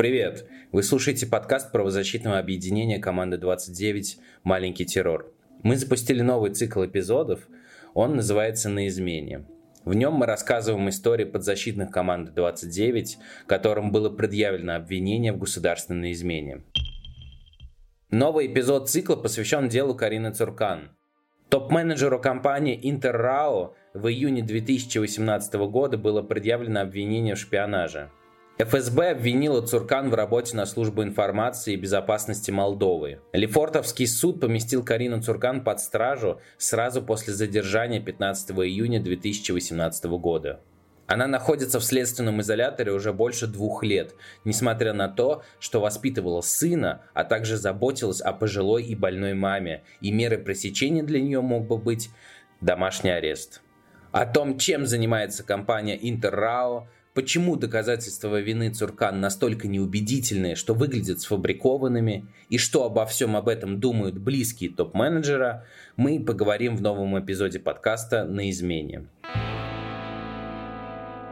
Привет! Вы слушаете подкаст правозащитного объединения команды 29 «Маленький террор». Мы запустили новый цикл эпизодов, он называется «На измене». В нем мы рассказываем истории подзащитных команды 29, которым было предъявлено обвинение в государственной измене. Новый эпизод цикла посвящен делу Карины Цуркан. Топ-менеджеру компании Интеррао в июне 2018 года было предъявлено обвинение в шпионаже. ФСБ обвинила Цуркан в работе на службу информации и безопасности Молдовы. Лефортовский суд поместил Карину Цуркан под стражу сразу после задержания 15 июня 2018 года. Она находится в следственном изоляторе уже больше двух лет, несмотря на то, что воспитывала сына, а также заботилась о пожилой и больной маме, и мерой пресечения для нее мог бы быть домашний арест. О том, чем занимается компания Интеррао, почему доказательства вины Цуркан настолько неубедительные, что выглядят сфабрикованными, и что обо всем об этом думают близкие топ-менеджера, мы поговорим в новом эпизоде подкаста «На измене».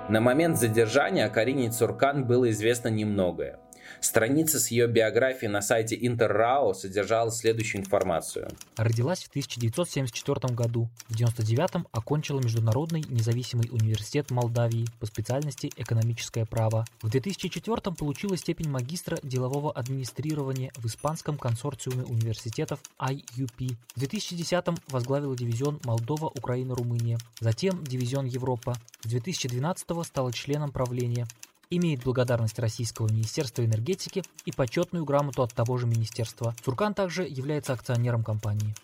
На момент задержания о Карине Цуркан было известно немногое – Страница с ее биографией на сайте Интеррао содержала следующую информацию. Родилась в 1974 году. В 1999 окончила Международный независимый университет Молдавии по специальности экономическое право. В 2004 получила степень магистра делового администрирования в Испанском консорциуме университетов IUP. В 2010 возглавила дивизион Молдова, Украина, Румыния. Затем дивизион Европа. С 2012 стала членом правления имеет благодарность Российского Министерства энергетики и почетную грамоту от того же министерства. Цуркан также является акционером компании.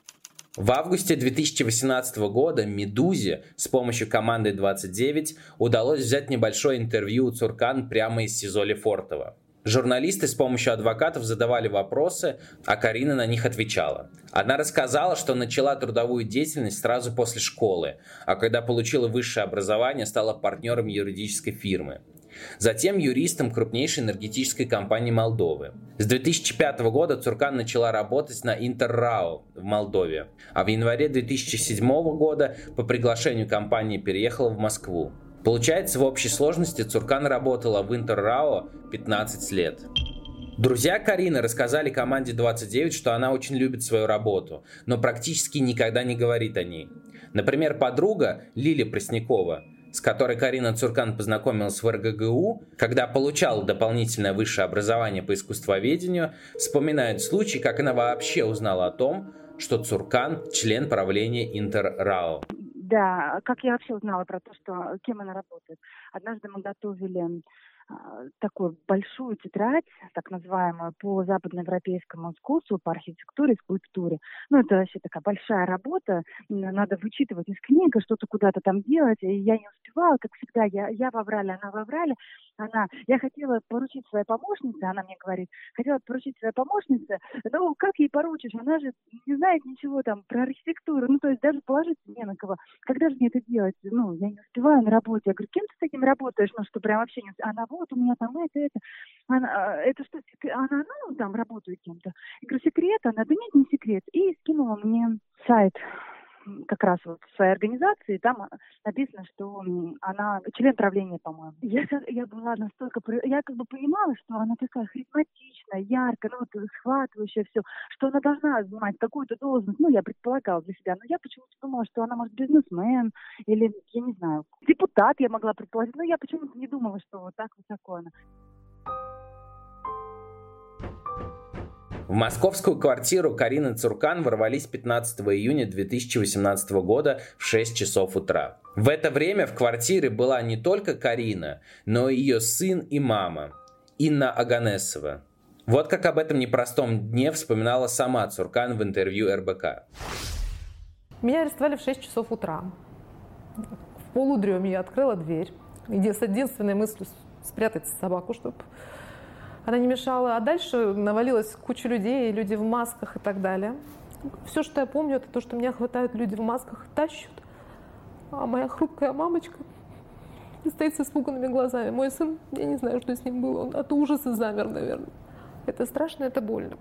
В августе 2018 года «Медузе» с помощью команды 29 удалось взять небольшое интервью у Цуркан прямо из СИЗО Лефортово. Журналисты с помощью адвокатов задавали вопросы, а Карина на них отвечала. Она рассказала, что начала трудовую деятельность сразу после школы, а когда получила высшее образование, стала партнером юридической фирмы. Затем юристом крупнейшей энергетической компании Молдовы. С 2005 года Цуркан начала работать на Интеррау в Молдове, а в январе 2007 года по приглашению компании переехала в Москву. Получается, в общей сложности Цуркан работала в Интеррао 15 лет. Друзья Карины рассказали команде 29, что она очень любит свою работу, но практически никогда не говорит о ней. Например, подруга Лили Преснякова с которой Карина Цуркан познакомилась в РГГУ, когда получала дополнительное высшее образование по искусствоведению, вспоминает случай, как она вообще узнала о том, что Цуркан – член правления Интеррао. Да, как я вообще узнала про то, что кем она работает. Однажды мы готовили такую большую тетрадь, так называемую, по западноевропейскому искусству, по архитектуре, скульптуре. Ну, это вообще такая большая работа, надо вычитывать из книги, что-то куда-то там делать, и я не успевала, как всегда, я, я в она в она, я хотела поручить своей помощнице, она мне говорит, хотела поручить своей помощнице, ну, как ей поручишь, она же не знает ничего там про архитектуру, ну, то есть даже положиться не на кого. Когда же мне это делать? Ну, я не успеваю на работе. Я говорю, кем ты с таким работаешь? Ну, что прям вообще не... Она вот у меня там это, это. Она, а, это что, она, ну, там работает кем-то. Я говорю, секрет? Она, да нет, не секрет. И скинула мне сайт как раз вот своей организации, там а, написано, что она член правления, по-моему. Я, я была настолько... Я как бы понимала, что она такая харизматичная, яркая, ну, вот, схватывающая все, что она должна занимать какую-то должность. Ну, я предполагала для себя. Но я почему-то думала, что она, может, бизнесмен или, я не знаю, депутат я могла предположить. Но я почему-то не думала, что вот так высоко она. В московскую квартиру Карины Цуркан ворвались 15 июня 2018 года в 6 часов утра. В это время в квартире была не только Карина, но и ее сын и мама, Инна Аганесова. Вот как об этом непростом дне вспоминала сама Цуркан в интервью РБК. Меня арестовали в 6 часов утра. В полудреме я открыла дверь. И с единственной мыслью спрятать собаку, чтобы она не мешала. А дальше навалилась куча людей, люди в масках и так далее. Все, что я помню, это то, что меня хватают люди в масках, тащат. А моя хрупкая мамочка стоит с испуганными глазами. Мой сын, я не знаю, что с ним было, он от ужаса замер, наверное. Это страшно, это больно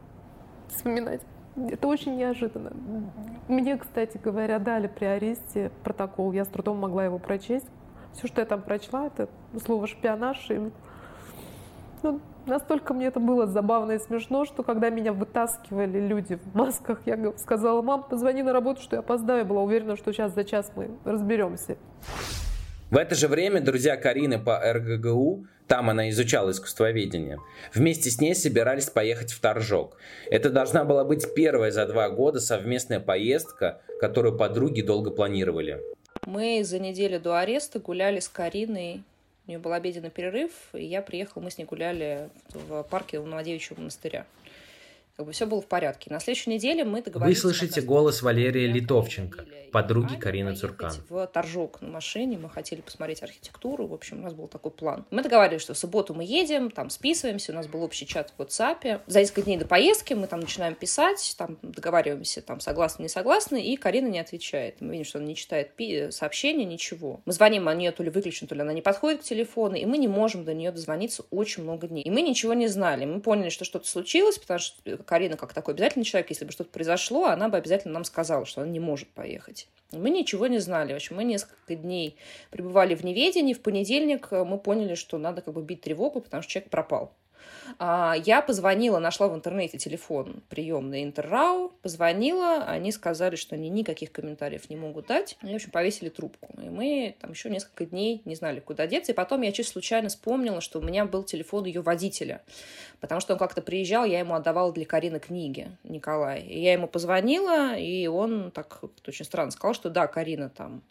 вспоминать. Это очень неожиданно. Мне, кстати говоря, дали при аресте протокол. Я с трудом могла его прочесть. Все, что я там прочла, это слово шпионаж и Ну, настолько мне это было забавно и смешно, что когда меня вытаскивали люди в масках, я сказала, мам, позвони на работу, что я опоздаю. Я была уверена, что сейчас за час мы разберемся. В это же время друзья Карины по РГГУ, там она изучала искусствоведение, вместе с ней собирались поехать в Торжок. Это должна была быть первая за два года совместная поездка, которую подруги долго планировали. Мы за неделю до ареста гуляли с Кариной у нее был обеденный перерыв, и я приехала, мы с ней гуляли в парке у Новодевичьего монастыря как бы все было в порядке. На следующей неделе мы договорились... Вы слышите голос Валерии Литовченко, подруги Карины Цуркан. В Торжок на машине, мы хотели посмотреть архитектуру, в общем, у нас был такой план. Мы договорились, что в субботу мы едем, там списываемся, у нас был общий чат в WhatsApp. За несколько дней до поездки мы там начинаем писать, там договариваемся, там согласны, не согласны, и Карина не отвечает. Мы видим, что она не читает сообщения, ничего. Мы звоним, а нее то ли выключена, то ли она не подходит к телефону, и мы не можем до нее дозвониться очень много дней. И мы ничего не знали. Мы поняли, что что-то случилось, потому что Карина как такой обязательный человек, если бы что-то произошло, она бы обязательно нам сказала, что она не может поехать. Мы ничего не знали. В общем, мы несколько дней пребывали в неведении. В понедельник мы поняли, что надо как бы бить тревогу, потому что человек пропал. А, я позвонила, нашла в интернете телефон приемный Интеррау, позвонила, они сказали, что они никаких комментариев не могут дать. И, в общем, повесили трубку. И мы там еще несколько дней не знали, куда деться. И потом я чисто случайно вспомнила, что у меня был телефон ее водителя, потому что он как-то приезжал, я ему отдавала для Карины книги, Николай. И я ему позвонила, и он так очень странно сказал, что да, Карина там,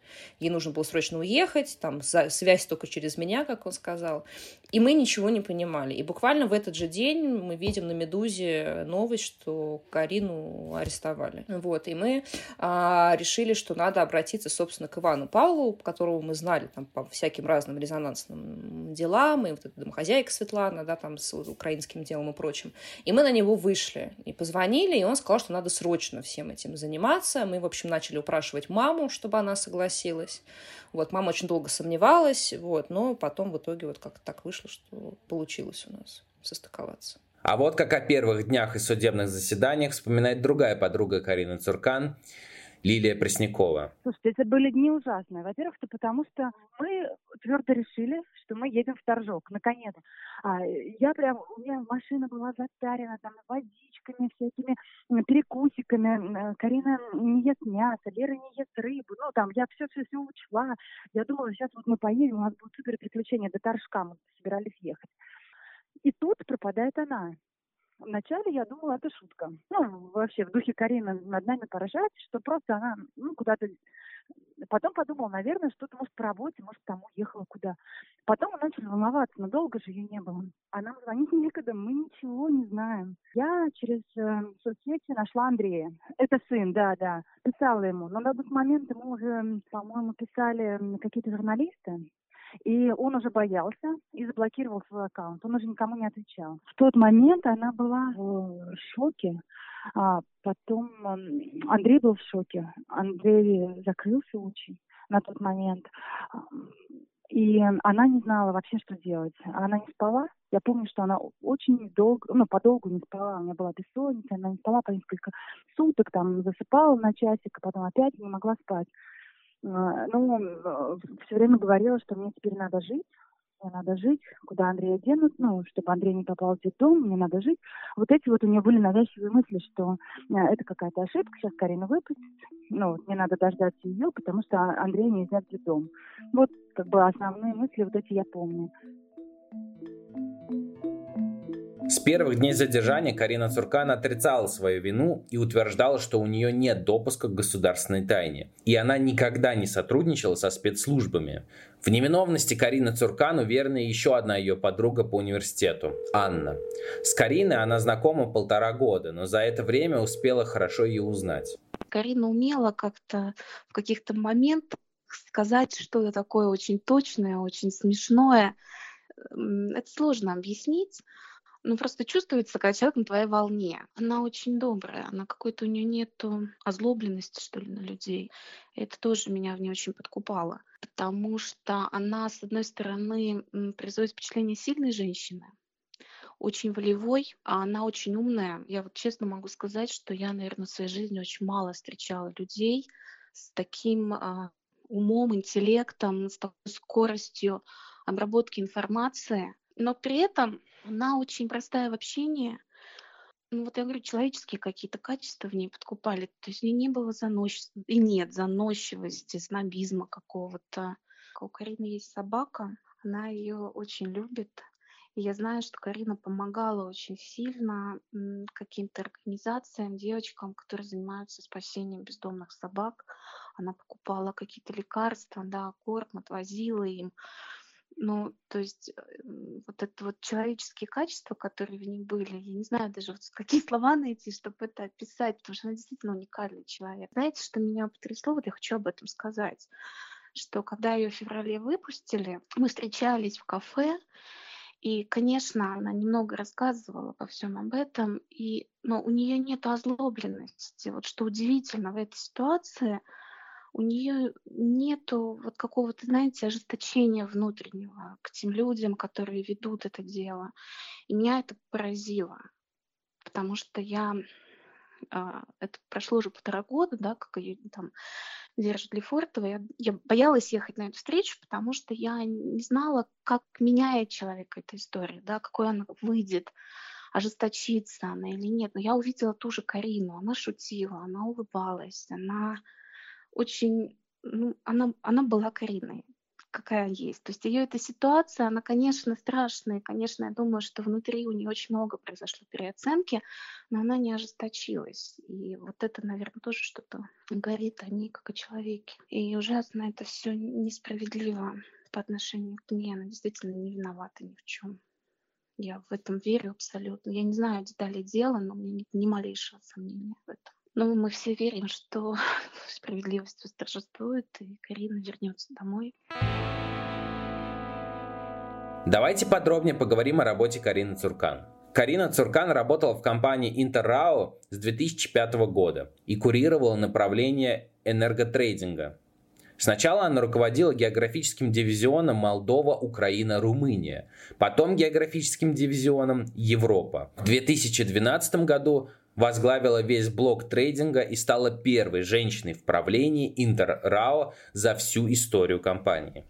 ей нужно было срочно уехать, там связь только через меня, как он сказал. И мы ничего не понимали. И буквально в этот же день мы видим на «Медузе» новость, что Карину арестовали. Вот, и мы а, решили, что надо обратиться, собственно, к Ивану Павлову, которого мы знали там по всяким разным резонансным делам, и вот эта домохозяйка Светлана, да, там с украинским делом и прочим. И мы на него вышли и позвонили, и он сказал, что надо срочно всем этим заниматься. Мы, в общем, начали упрашивать маму, чтобы она согласилась. Вот, мама очень долго сомневалась, вот, но потом в итоге вот как-то так вышло, что получилось у нас состыковаться. А вот как о первых днях и судебных заседаниях вспоминает другая подруга Карины Цуркан, Лилия Преснякова. Слушайте, это были дни ужасные. Во-первых, то потому что мы твердо решили, что мы едем в Торжок, наконец. А, я прям, у меня машина была затарена там водичками, всякими перекусиками. Карина не ест мясо, Лера не ест рыбу. Ну, там, я все-все-все учла. Я думала, сейчас вот мы поедем, у нас будет супер приключение до Торжка, мы собирались ехать. И тут пропадает она. Вначале я думала, это шутка. Ну, вообще, в духе Карины над нами поражать, что просто она, ну, куда-то... Потом подумала, наверное, что-то, может, по работе, может, там уехала куда. Потом мы начали волноваться, но долго же ее не было. А нам звонить некогда, мы ничего не знаем. Я через э, соцсети нашла Андрея. Это сын, да, да. Писала ему. Но на тот момент ему уже, по-моему, писали какие-то журналисты. И он уже боялся и заблокировал свой аккаунт. Он уже никому не отвечал. В тот момент она была в шоке. А потом Андрей был в шоке. Андрей закрылся очень на тот момент. И она не знала вообще, что делать. Она не спала. Я помню, что она очень долго, ну, подолгу не спала. У меня была бессонница, она не спала по несколько суток, там, засыпала на часик, а потом опять не могла спать. А, ну, все время говорила, что мне теперь надо жить, мне надо жить, куда Андрея денут, ну, чтобы Андрей не попал в детдом, мне надо жить. Вот эти вот у нее были навязчивые мысли, что э, это какая-то ошибка, сейчас Карина выпустит, ну, мне надо дождаться ее, потому что Андрей нельзя в детдом. Вот, как бы, основные мысли вот эти я помню. С первых дней задержания Карина Цуркан отрицала свою вину и утверждала, что у нее нет допуска к государственной тайне. И она никогда не сотрудничала со спецслужбами. В невиновности Карины Цуркан уверена еще одна ее подруга по университету – Анна. С Кариной она знакома полтора года, но за это время успела хорошо ее узнать. Карина умела как-то в каких-то моментах сказать что-то такое очень точное, очень смешное. Это сложно объяснить ну, просто чувствуется, когда человек на твоей волне. Она очень добрая, она какой-то у нее нету озлобленности, что ли, на людей. Это тоже меня в ней очень подкупало. Потому что она, с одной стороны, производит впечатление сильной женщины, очень волевой, а она очень умная. Я вот честно могу сказать, что я, наверное, в своей жизни очень мало встречала людей с таким а, умом, интеллектом, с такой скоростью обработки информации. но при этом она очень простая в общении. Ну, вот я говорю, человеческие какие-то качества в ней подкупали. То есть не было заносчивости, и нет заносчивости, снобизма какого-то. У Карины есть собака, она ее очень любит. И я знаю, что Карина помогала очень сильно каким-то организациям, девочкам, которые занимаются спасением бездомных собак. Она покупала какие-то лекарства, да, корм, отвозила им. Ну, то есть э, вот это вот человеческие качества, которые в ней были, я не знаю даже вот какие слова найти, чтобы это описать, потому что она действительно уникальный человек. Знаете, что меня потрясло, вот я хочу об этом сказать, что когда ее в феврале выпустили, мы встречались в кафе, и, конечно, она немного рассказывала во всем об этом, и, но у нее нет озлобленности. Вот что удивительно в этой ситуации, у нее нету вот какого-то, знаете, ожесточения внутреннего к тем людям, которые ведут это дело. И меня это поразило, потому что я а, это прошло уже полтора года, да, как ее там держит Лефортова. Я, я боялась ехать на эту встречу, потому что я не знала, как меняет человека эта история, да, какой она выйдет, ожесточится она или нет. Но я увидела ту же Карину, она шутила, она улыбалась, она очень, ну, она, она была Кариной какая есть. То есть ее эта ситуация, она, конечно, страшная. конечно, я думаю, что внутри у нее очень много произошло переоценки, но она не ожесточилась. И вот это, наверное, тоже что-то горит о ней, как о человеке. И ужасно это все несправедливо по отношению к ней. Она действительно не виновата ни в чем. Я в этом верю абсолютно. Я не знаю деталей дела, но у меня нет ни малейшего сомнения в этом. Но мы все верим, что справедливость восторжествует, и Карина вернется домой. Давайте подробнее поговорим о работе Карины Цуркан. Карина Цуркан работала в компании Интеррао с 2005 года и курировала направление энерготрейдинга. Сначала она руководила географическим дивизионом Молдова, Украина, Румыния, потом географическим дивизионом Европа. В 2012 году возглавила весь блок трейдинга и стала первой женщиной в правлении Интеррао за всю историю компании.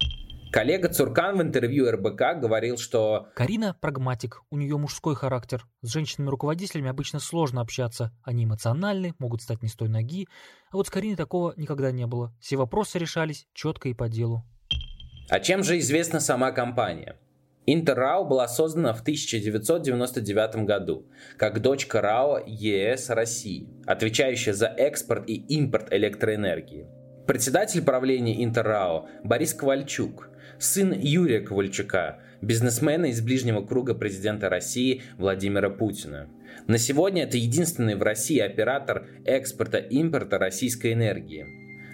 Коллега Цуркан в интервью РБК говорил, что... Карина – прагматик, у нее мужской характер. С женщинами-руководителями обычно сложно общаться. Они эмоциональны, могут стать не с той ноги. А вот с Кариной такого никогда не было. Все вопросы решались четко и по делу. А чем же известна сама компания? Интеррао была создана в 1999 году как дочка РАО ЕС России, отвечающая за экспорт и импорт электроэнергии. Председатель правления Интеррао Борис Ковальчук, сын Юрия Ковальчука, бизнесмена из ближнего круга президента России Владимира Путина. На сегодня это единственный в России оператор экспорта-импорта российской энергии.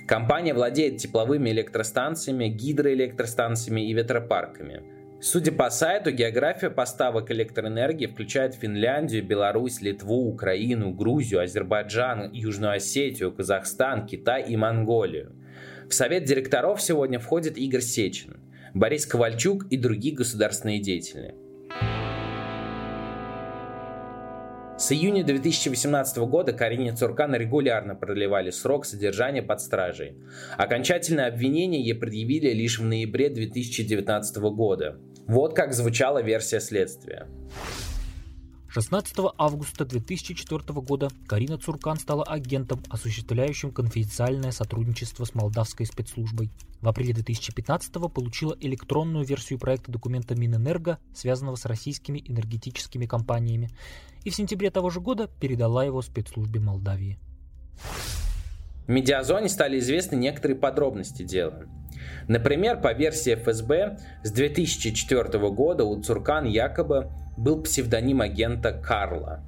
Компания владеет тепловыми электростанциями, гидроэлектростанциями и ветропарками – Судя по сайту, география поставок электроэнергии включает Финляндию, Беларусь, Литву, Украину, Грузию, Азербайджан, Южную Осетию, Казахстан, Китай и Монголию. В совет директоров сегодня входит Игорь Сечин, Борис Ковальчук и другие государственные деятели. С июня 2018 года Карине Цуркан регулярно продлевали срок содержания под стражей. Окончательное обвинение ей предъявили лишь в ноябре 2019 года. Вот как звучала версия следствия. 16 августа 2004 года Карина Цуркан стала агентом, осуществляющим конфиденциальное сотрудничество с молдавской спецслужбой. В апреле 2015 получила электронную версию проекта документа Минэнерго, связанного с российскими энергетическими компаниями, и в сентябре того же года передала его спецслужбе Молдавии. В медиазоне стали известны некоторые подробности дела. Например, по версии ФСБ, с 2004 года у Цуркан якобы был псевдоним агента Карла.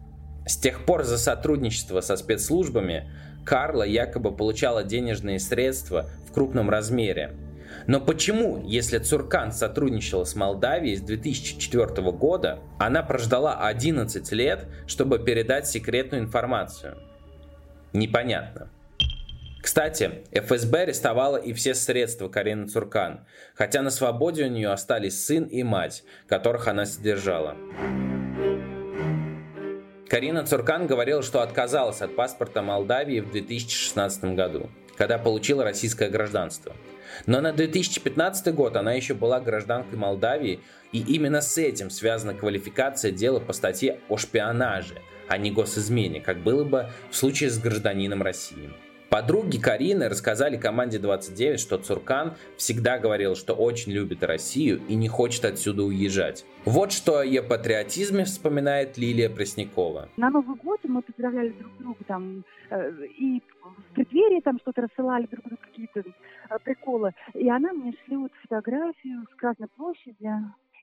С тех пор за сотрудничество со спецслужбами Карла якобы получала денежные средства в крупном размере. Но почему, если Цуркан сотрудничала с Молдавией с 2004 года, она прождала 11 лет, чтобы передать секретную информацию? Непонятно. Кстати, ФСБ арестовала и все средства Карины Цуркан, хотя на свободе у нее остались сын и мать, которых она содержала. Карина Цуркан говорила, что отказалась от паспорта Молдавии в 2016 году. когда получила российское гражданство. Но на 2015 год она еще была гражданкой Молдавии, и именно с этим связана квалификация дела по статье о шпионаже, а не госизмене, как было бы в случае с гражданином России. Подруги Карины рассказали команде 29, что Цуркан всегда говорил, что очень любит Россию и не хочет отсюда уезжать. Вот что о ее патриотизме вспоминает Лилия Преснякова. На Новый год мы поздравляли друг друга там э, и в преддверии там что-то рассылали друг другу какие-то э, приколы. И она мне шлет фотографию с Красной площади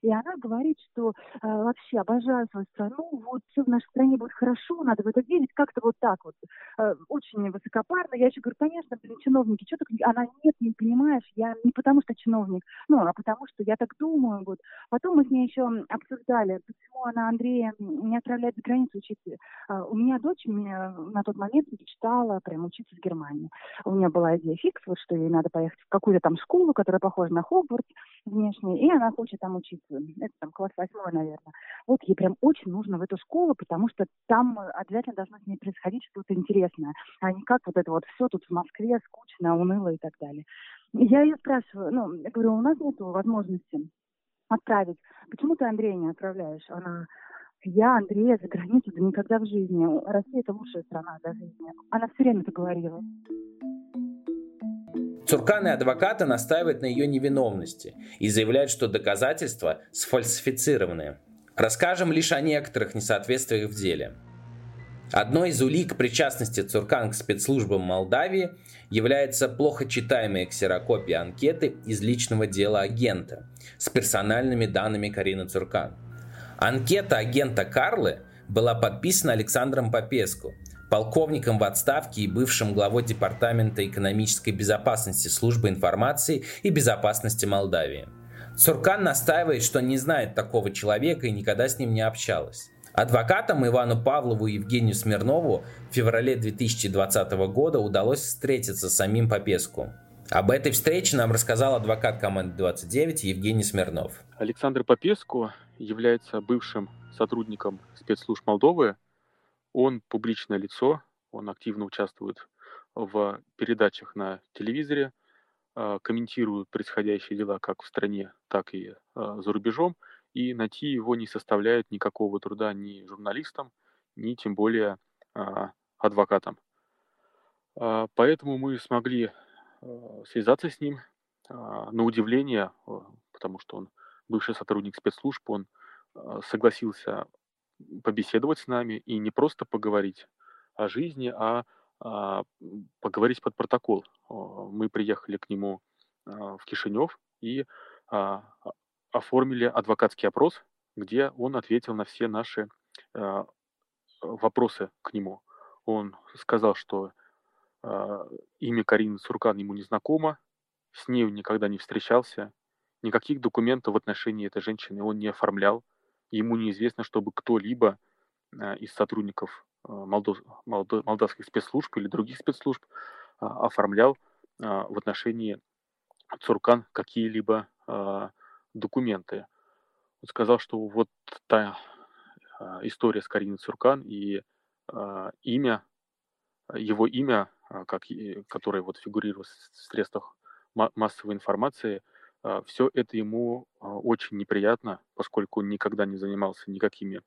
и она говорит, что э, вообще обожаю свою страну, вот все в нашей стране будет хорошо, надо в это верить, как-то вот так вот. Э, очень высокопарно. Я еще говорю, конечно, блин, чиновники, что так... Она, нет, не понимаешь, я не потому что чиновник, ну, а потому что я так думаю, вот. Потом мы с ней еще обсуждали, почему она Андрея не отправляет за границу учиться. Э, у меня дочь меня на тот момент мечтала прям учиться в Германии. У меня была идея фикс, вот что ей надо поехать в какую-то там школу, которая похожа на Хогвартс внешне, и она хочет там учиться это там класс восьмой, наверное. Вот ей прям очень нужно в эту школу, потому что там обязательно должно с ней происходить что-то интересное, а не как вот это вот все тут в Москве скучно, уныло и так далее. Я ее спрашиваю, ну, я говорю, у нас нет возможности отправить. Почему ты Андрея не отправляешь? Она, я Андрея за границу, да никогда в жизни. Россия это лучшая страна для жизни. Она все время это говорила. Цуркан и адвокаты настаивают на ее невиновности и заявляют, что доказательства сфальсифицированы. Расскажем лишь о некоторых несоответствиях в деле. Одной из улик причастности Цуркан к спецслужбам Молдавии является плохо читаемая ксерокопия анкеты из личного дела агента с персональными данными Карины Цуркан. Анкета агента Карлы была подписана Александром Попеску, полковником в отставке и бывшим главой Департамента экономической безопасности Службы информации и безопасности Молдавии. Цуркан настаивает, что не знает такого человека и никогда с ним не общалась. Адвокатам Ивану Павлову и Евгению Смирнову в феврале 2020 года удалось встретиться с самим Попеску. Об этой встрече нам рассказал адвокат команды 29 Евгений Смирнов. Александр Попеску является бывшим сотрудником спецслужб Молдовы, он публичное лицо, он активно участвует в передачах на телевизоре, а, комментирует происходящие дела как в стране, так и а, за рубежом, и найти его не составляет никакого труда ни журналистам, ни тем более а, адвокатам. Поэтому мы смогли связаться с ним. На удивление, потому что он бывший сотрудник спецслужб, он согласился побеседовать с нами и не просто поговорить о жизни, а, а поговорить под протокол. Мы приехали к нему а, в Кишинев и а, оформили адвокатский опрос, где он ответил на все наши вопросы к нему. Он сказал, что имя Карины Суркан ему не знакомо, с он никогда не встречался, никаких документов в отношении этой женщины он не оформлял, ему неизвестно, чтобы кто-либо а, из сотрудников а, молдов, молдавских спецслужб или других спецслужб а, оформлял в отношении Цуркан какие-либо документы. Он сказал, что вот та история с Кариной Цуркан и имя, его имя, как, которое вот фигурирует в средствах массовой информации – все это ему а, очень неприятно, поскольку он никогда не занимался никакими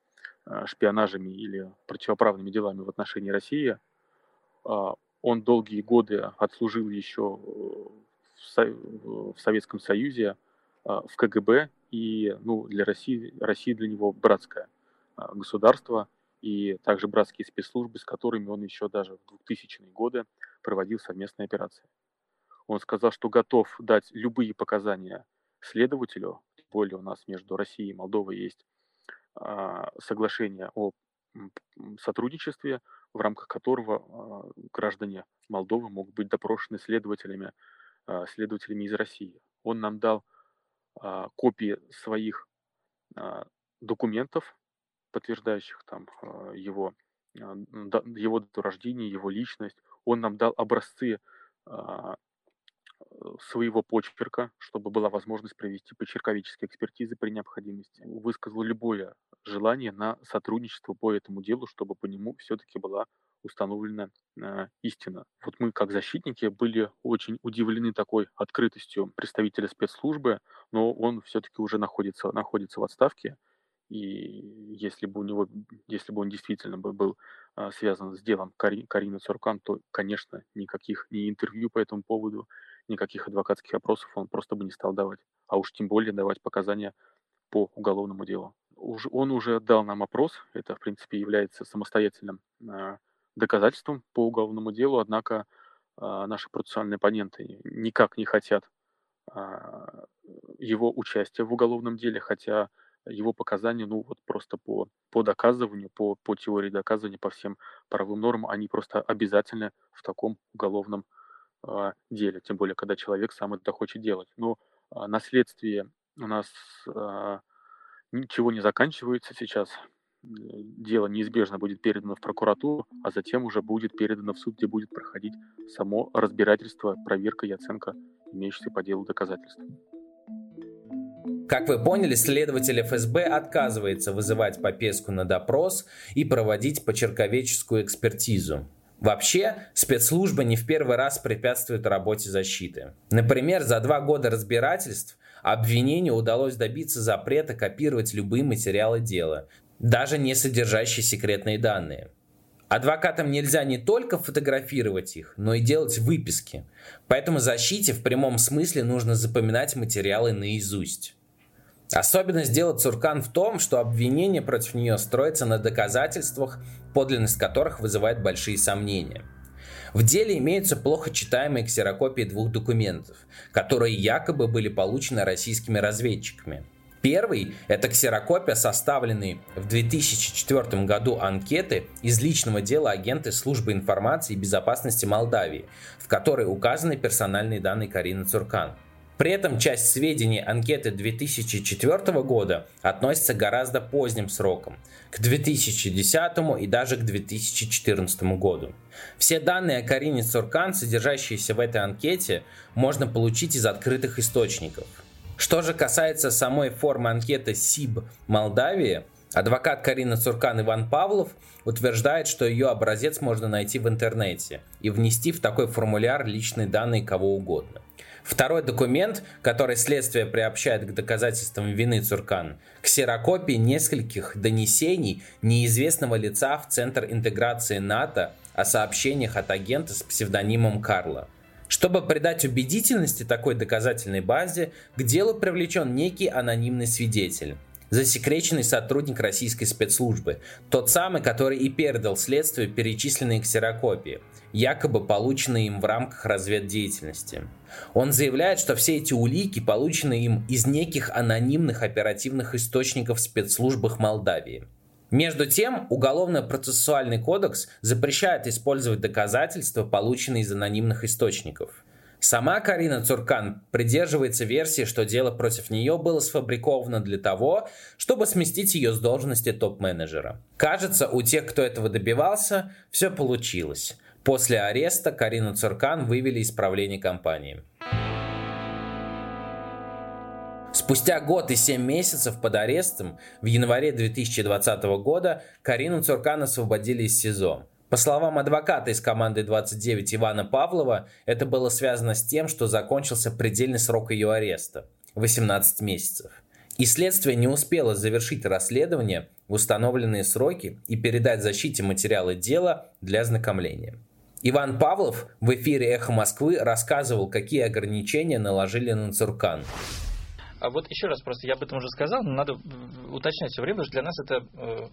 а, шпионажами или противоправными делами в отношении России. Он долгие годы отслужил еще в Советском Союзе, в КГБ, и ну, для России, Россия для него братское государство, и также братские спецслужбы, с которыми он еще даже в 2000-е годы проводил совместные операции. Он сказал, что готов дать любые показания следователю, тем более у нас между Россией и Молдовой есть а, соглашение о сотрудничестве, в рамках которого а, граждане Молдовы могут быть допрошены следователями, а, следователями из России. Он нам дал копии своих документов, подтверждающих там его, его рождения, его личность. Он нам дал образцы своего почерка, чтобы была возможность провести почерковические экспертизы при необходимости. Высказал любое желание на сотрудничество по этому делу, чтобы по нему все-таки была установлена э, истина. Вот мы, как защитники, были очень удивлены такой открытостью представителя спецслужбы, но он все-таки уже находится, находится в отставке, и если бы у него, если бы он действительно бы был а, связан с делом Кари, Карины Цуркан, то, конечно, никаких ни интервью по этому поводу, никаких адвокатских опросов он просто бы не стал давать. А уж тем более давать показания по уголовному делу. Уж, он уже дал нам опрос, это, в принципе, является самостоятельным а, доказательством по уголовному делу, однако а, наши процессуальные оппоненты никак не хотят а, его участия в уголовном деле, хотя его показания, ну вот просто по, по доказыванию, по, по теории доказывания, по всем правовым нормам, они просто обязательны в таком уголовном э, деле, тем более, когда человек сам это хочет делать. Но э, на следствии у нас э, ничего не заканчивается сейчас. Дело неизбежно будет передано в прокуратуру, а затем уже будет передано в суд, где будет проходить само разбирательство, проверка и оценка имеющихся по делу доказательств. Как вы поняли, следователь ФСБ отказывается вызывать Попеску на допрос и проводить почерковеческую экспертизу. Вообще, спецслужбы не в первый раз препятствуют работе защиты. Например, за два года разбирательств обвинению удалось добиться запрета копировать любые материалы дела, даже не содержащие секретные данные. Адвокатам нельзя не только фотографировать их, но и делать выписки. Поэтому защите в прямом смысле нужно запоминать материалы наизусть. Особенность дела Цуркан в том, что обвинение против нее строится на доказательствах, подлинность которых вызывает большие сомнения. В деле имеются плохо читаемые ксерокопии двух документов, которые якобы были получены российскими разведчиками. Первый – это ксерокопия, составленной в 2004 году анкеты из личного дела агенты Службы информации и безопасности Молдавии, в которой указаны персональные данные Карины Цуркан – при этом часть сведений анкеты 2004 года относится гораздо поздним срокам, к 2010 и даже к 2014 году. Все данные о Карине Цуркан, содержащиеся в этой анкете, можно получить из открытых источников. Что же касается самой формы анкеты СИБ Молдавии, адвокат Карины Цуркан Иван Павлов утверждает, что ее образец можно найти в интернете и внести в такой формуляр личные данные кого угодно. Второй документ, который следствие приобщает к доказательствам вины Цуркан, ксерокопии нескольких донесений неизвестного лица в Центр интеграции НАТО о сообщениях от агента с псевдонимом Карла. Чтобы придать убедительности такой доказательной базе, к делу привлечен некий анонимный свидетель засекреченный сотрудник российской спецслужбы, тот самый, который и передал следствию перечисленные ксерокопии, якобы полученные им в рамках разведдеятельности. Он заявляет, что все эти улики получены им из неких анонимных оперативных источников в спецслужбах Молдавии. Между тем, Уголовно-процессуальный кодекс запрещает использовать доказательства, полученные из анонимных источников. Сама Карина Цуркан придерживается версии, что дело против нее было сфабриковано для того, чтобы сместить ее с должности топ-менеджера. Кажется, у тех, кто этого добивался, все получилось. После ареста Карину Цуркан вывели из правления компании. Спустя год и 7 месяцев под арестом в январе 2020 года Карину Цуркан освободили из СИЗО. По словам адвоката из команды 29 Ивана Павлова, это было связано с тем, что закончился предельный срок ее ареста – 18 месяцев. И следствие не успело завершить расследование в установленные сроки и передать защите материалы дела для ознакомления. Иван Павлов в эфире «Эхо Москвы» рассказывал, какие ограничения наложили на Цуркан. А вот еще раз, просто я об этом уже сказал, но надо уточнять все время, потому что для нас это э,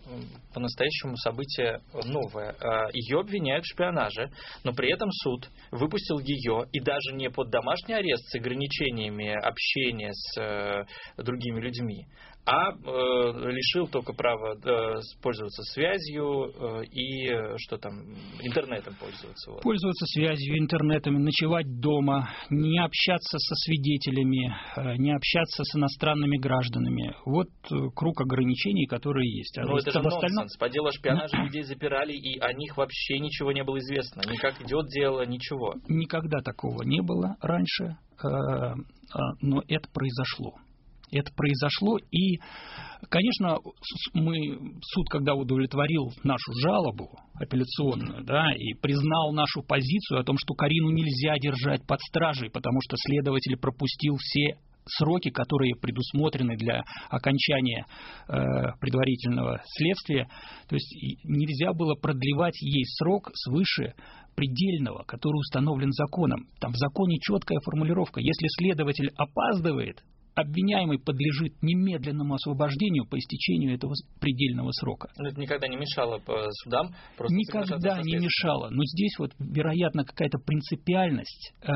по-настоящему событие новое. Э, ее обвиняют в шпионаже, но при этом суд выпустил ее и даже не под домашний арест с ограничениями общения с э, другими людьми, а э, лишил только права э, пользоваться связью э, и э, что там, интернетом пользоваться. Вот. Пользоваться связью, интернетом, ночевать дома, не общаться со свидетелями, э, не общаться с иностранными гражданами. Вот э, круг ограничений, которые есть. А Но это же остальном... нонсенс. По делу шпионажа людей запирали, и о них вообще ничего не было известно. Ни как идет дело, ничего. Никогда такого не было раньше, э, но это произошло. Это произошло. И, конечно, мы, суд, когда удовлетворил нашу жалобу апелляционную, да, и признал нашу позицию о том, что Карину нельзя держать под стражей, потому что следователь пропустил все сроки, которые предусмотрены для окончания э, предварительного следствия. То есть нельзя было продлевать ей срок свыше предельного, который установлен законом. Там в законе четкая формулировка. Если следователь опаздывает, обвиняемый подлежит немедленному освобождению по истечению этого предельного срока. Но это никогда не мешало судам? Просто никогда не мешало. Но здесь вот, вероятно, какая-то принципиальность э,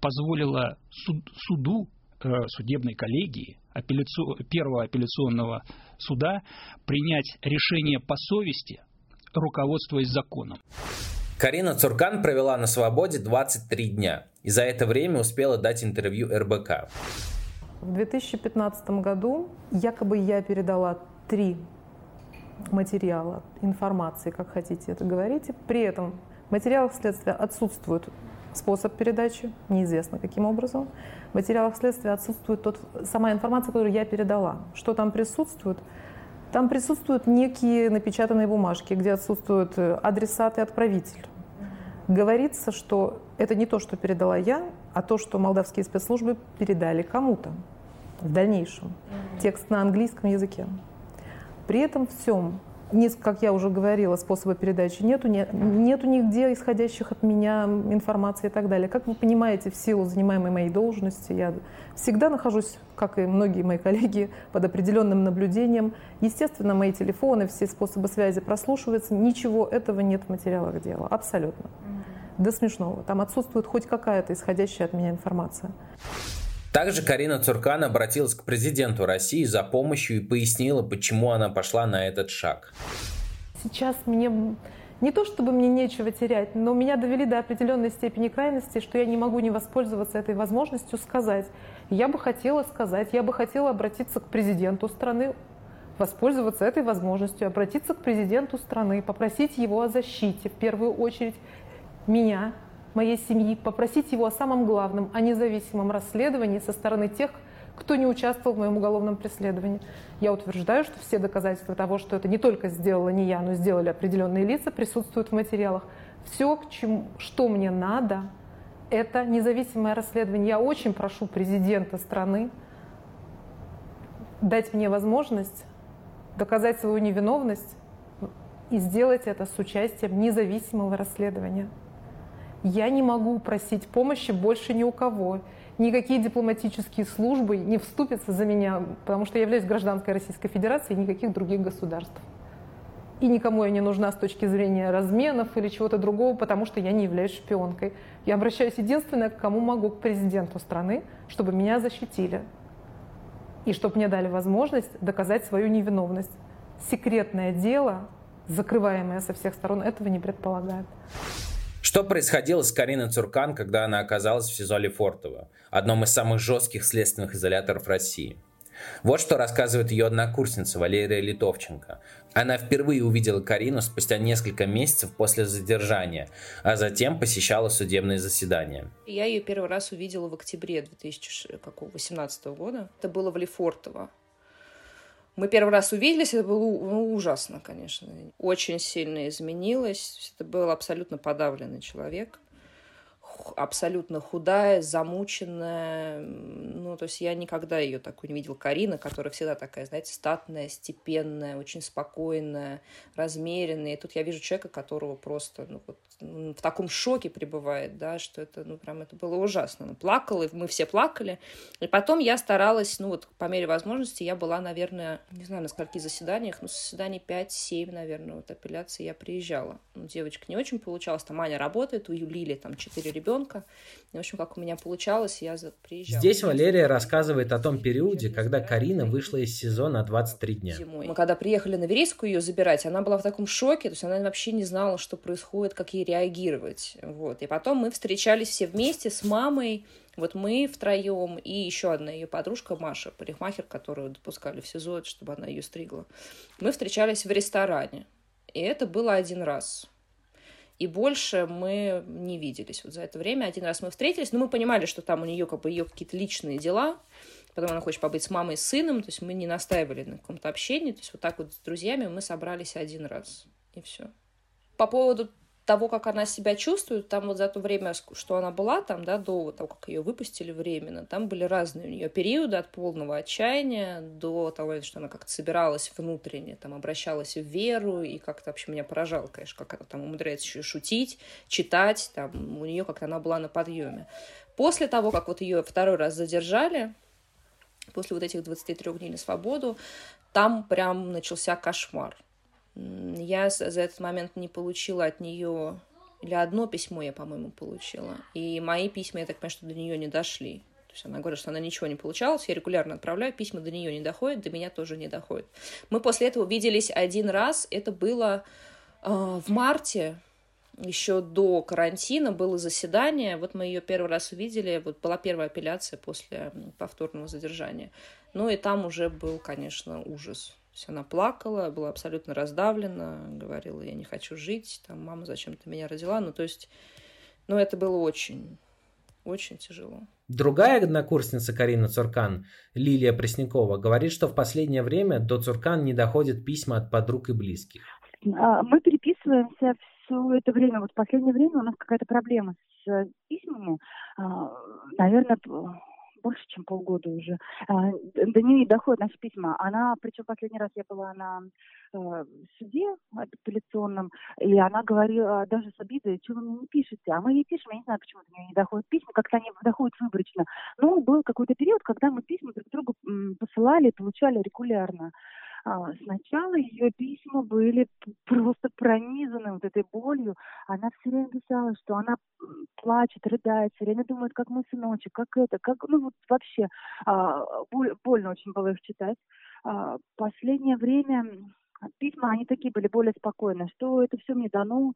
позволила суд, суду Э, судебной коллегии апелляци... первого апелляционного суда принять решение по совести, руководствуясь законом. Карина Цуркан провела на свободе 23 дня и за это время успела дать интервью РБК. В 2015 году якобы я передала три материала, информации, как хотите это говорите. При этом в материалах следствия отсутствуют способ передачи, неизвестно каким образом. В материалах следствия отсутствует тот, сама информация, которую я передала. Что там присутствует? Там присутствуют некие напечатанные бумажки, где отсутствуют э, адресат и отправитель. Говорится, что это не то, что передала я, а то, что молдавские спецслужбы передали кому-то в дальнейшем. Текст на английском языке. При этом всем как я уже говорила, способа передачи нету, нет, нету нигде исходящих от меня информации и так далее. Как вы понимаете, в силу занимаемой моей должности, я всегда нахожусь, как и многие мои коллеги, под определенным наблюдением. Естественно, мои телефоны, все способы связи прослушиваются. Ничего этого нет в материалах дела, абсолютно. Mm-hmm. До смешного. Там отсутствует хоть какая-то исходящая от меня информация. Также Карина Цуркан обратилась к президенту России за помощью и пояснила, почему она пошла на этот шаг. Сейчас мне не то чтобы мне нечего терять, но меня довели до определенной степени крайности, что я не могу не воспользоваться этой возможностью сказать. Я бы хотела сказать, я бы хотела обратиться к президенту страны, воспользоваться этой возможностью, обратиться к президенту страны, попросить его о защите, в первую очередь меня, моей семьи, попросить его о самом главном, о независимом расследовании со стороны тех, кто не участвовал в моем уголовном преследовании. Я утверждаю, что все доказательства того, что это не только сделала не я, но сделали определенные лица, присутствуют в материалах. Все, к чему, что мне надо, это независимое расследование. Я очень прошу президента страны дать мне возможность доказать свою невиновность и сделать это с участием независимого расследования. Я не могу просить помощи больше ни у кого. Никакие дипломатические службы не вступятся за меня, потому что я являюсь гражданкой Российской Федерации и никаких других государств. И никому я не нужна с точки зрения разменов или чего-то другого, потому что я не являюсь шпионкой. Я обращаюсь единственное, к кому могу, к президенту страны, чтобы меня защитили. И чтобы мне дали возможность доказать свою невиновность. Секретное дело, закрываемое со всех сторон, этого не предполагает. Что происходило с Кариной Цуркан, когда она оказалась в СИЗО Лефортово, одном из самых жестких следственных изоляторов России? Вот что рассказывает ее однокурсница Валерия Литовченко. Она впервые увидела Карину спустя несколько месяцев после задержания, а затем посещала судебные заседания. Я ее первый раз увидела в октябре 2018 года. Это было в Лефортово. Мы первый раз увиделись, это было ну, ужасно, конечно. Очень сильно изменилось. Это был абсолютно подавленный человек абсолютно худая, замученная. Ну, то есть я никогда ее такую не видела. Карина, которая всегда такая, знаете, статная, степенная, очень спокойная, размеренная. И тут я вижу человека, которого просто ну, вот, в таком шоке пребывает, да, что это, ну, прям это было ужасно. Она плакала, мы все плакали. И потом я старалась, ну, вот по мере возможности, я была, наверное, не знаю, на скольких заседаниях, ну, заседаний 5-7, наверное, вот апелляции я приезжала. Ну, девочка не очень получалась, там Аня работает, у Юлили там 4 ребенка. И, в общем, как у меня получалось, я приезжала. Здесь Валерия рассказывает о том периоде, когда Карина вышла из СИЗО на 23 дня. Зимой. Мы когда приехали на Верейскую ее забирать, она была в таком шоке, то есть она вообще не знала, что происходит, как ей реагировать. Вот. И потом мы встречались все вместе с мамой, вот мы втроем и еще одна ее подружка Маша, парикмахер, которую допускали в СИЗО, чтобы она ее стригла. Мы встречались в ресторане. И это было один раз. И больше мы не виделись вот за это время. Один раз мы встретились, но мы понимали, что там у нее как бы ее какие-то личные дела. потом она хочет побыть с мамой и сыном, то есть мы не настаивали на каком-то общении, то есть вот так вот с друзьями мы собрались один раз, и все. По поводу того, как она себя чувствует, там вот за то время, что она была там, да, до того, как ее выпустили временно, там были разные у нее периоды от полного отчаяния до того, что она как-то собиралась внутренне, там, обращалась в веру, и как-то вообще меня поражало, конечно, как она там умудряется еще шутить, читать, там, у нее как-то она была на подъеме. После того, как вот ее второй раз задержали, после вот этих 23 дней на свободу, там прям начался кошмар. Я за этот момент не получила от нее, или одно письмо я, по-моему, получила. И мои письма, я так понимаю, что до нее не дошли. То есть она говорит, что она ничего не получалась, я регулярно отправляю, письма до нее не доходят, до меня тоже не доходят. Мы после этого виделись один раз, это было э, в марте, еще до карантина было заседание, вот мы ее первый раз увидели, вот была первая апелляция после повторного задержания. Ну и там уже был, конечно, ужас есть она плакала, была абсолютно раздавлена, говорила, я не хочу жить, там, мама, зачем ты меня родила? Ну, то есть, ну, это было очень, очень тяжело. Другая однокурсница Карина Цуркан, Лилия Преснякова, говорит, что в последнее время до Цуркан не доходят письма от подруг и близких. А, мы переписываемся все это время. Вот в последнее время у нас какая-то проблема с письмами. А, наверное, больше, чем полгода уже. А, до нее доходят наши письма. Она, причем последний раз я была на э, суде апелляционном, и она говорила даже с обидой, что вы мне не пишете. А мы ей пишем, я не знаю, почему до нее не доходят письма, как-то они доходят выборочно. Но был какой-то период, когда мы письма друг другу посылали получали регулярно. А, сначала ее письма были просто пронизаны вот этой болью. Она все время писала, что она плачет, рыдает, все время думает, как мой сыночек, как это, как, ну вот вообще а, боль, больно очень было их читать. А, последнее время письма, они такие были более спокойные, что это все мне дано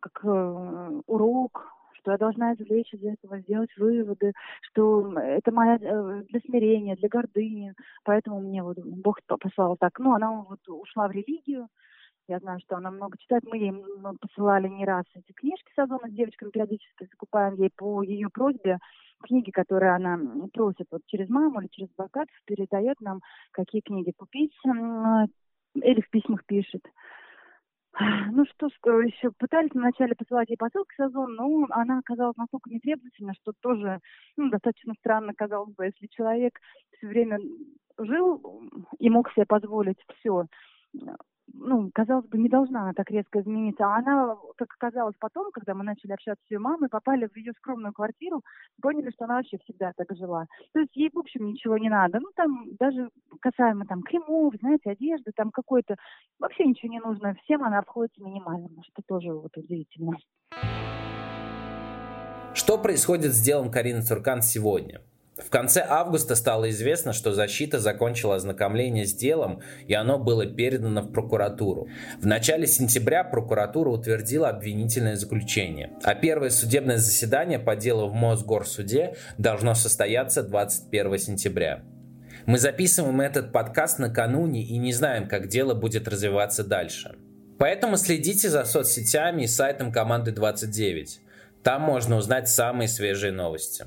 как э, урок, что я должна извлечь из этого, сделать выводы, что это моя э, для смирения, для гордыни, поэтому мне вот Бог послал так. Ну, она вот ушла в религию, я знаю, что она много читает. Мы ей посылали не раз эти книжки с Озона с девочками, периодически закупаем ей по ее просьбе книги, которые она просит вот через маму или через адвокатов, передает нам, какие книги купить, или в письмах пишет. Ну что еще, пытались вначале посылать ей посылки с Озон, но она оказалась настолько нетребовательна, что тоже ну, достаточно странно казалось бы, если человек все время жил и мог себе позволить все, ну, казалось бы, не должна она так резко измениться. А она, как оказалось потом, когда мы начали общаться с ее мамой, попали в ее скромную квартиру, поняли, что она вообще всегда так жила. То есть ей, в общем, ничего не надо. Ну, там даже касаемо там кремов, знаете, одежды, там какой-то... Вообще ничего не нужно. Всем она обходится минимально, что тоже вот удивительно. Что происходит с делом Карины Цуркан сегодня? В конце августа стало известно, что защита закончила ознакомление с делом, и оно было передано в прокуратуру. В начале сентября прокуратура утвердила обвинительное заключение, а первое судебное заседание по делу в Мосгорсуде должно состояться 21 сентября. Мы записываем этот подкаст накануне и не знаем, как дело будет развиваться дальше. Поэтому следите за соцсетями и сайтом команды 29. Там можно узнать самые свежие новости.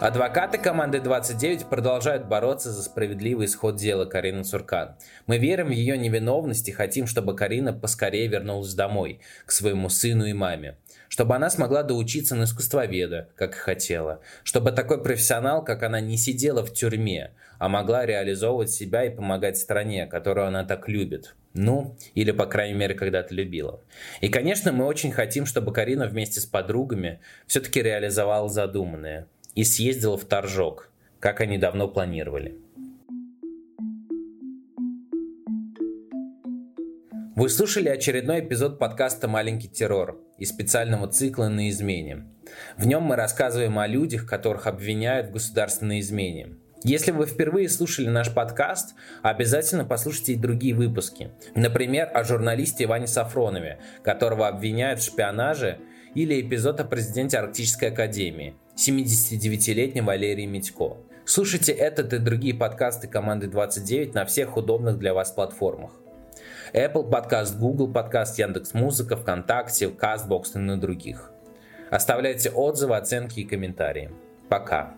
Адвокаты команды 29 продолжают бороться за справедливый исход дела Карины Цуркан. Мы верим в ее невиновность и хотим, чтобы Карина поскорее вернулась домой, к своему сыну и маме. Чтобы она смогла доучиться на искусствоведа, как и хотела. Чтобы такой профессионал, как она, не сидела в тюрьме, а могла реализовывать себя и помогать стране, которую она так любит. Ну, или, по крайней мере, когда-то любила. И, конечно, мы очень хотим, чтобы Карина вместе с подругами все-таки реализовала задуманное – и съездила в Торжок, как они давно планировали. Вы слушали очередной эпизод подкаста «Маленький террор» из специального цикла «На измене». В нем мы рассказываем о людях, которых обвиняют в государственной измене. Если вы впервые слушали наш подкаст, обязательно послушайте и другие выпуски. Например, о журналисте Иване Сафронове, которого обвиняют в шпионаже, или эпизод о президенте Арктической Академии – 79-летним Валерий Митько. Слушайте этот и другие подкасты команды 29 на всех удобных для вас платформах. Apple подкаст, Google подкаст, Яндекс Музыка, ВКонтакте, Castbox и на других. Оставляйте отзывы, оценки и комментарии. Пока.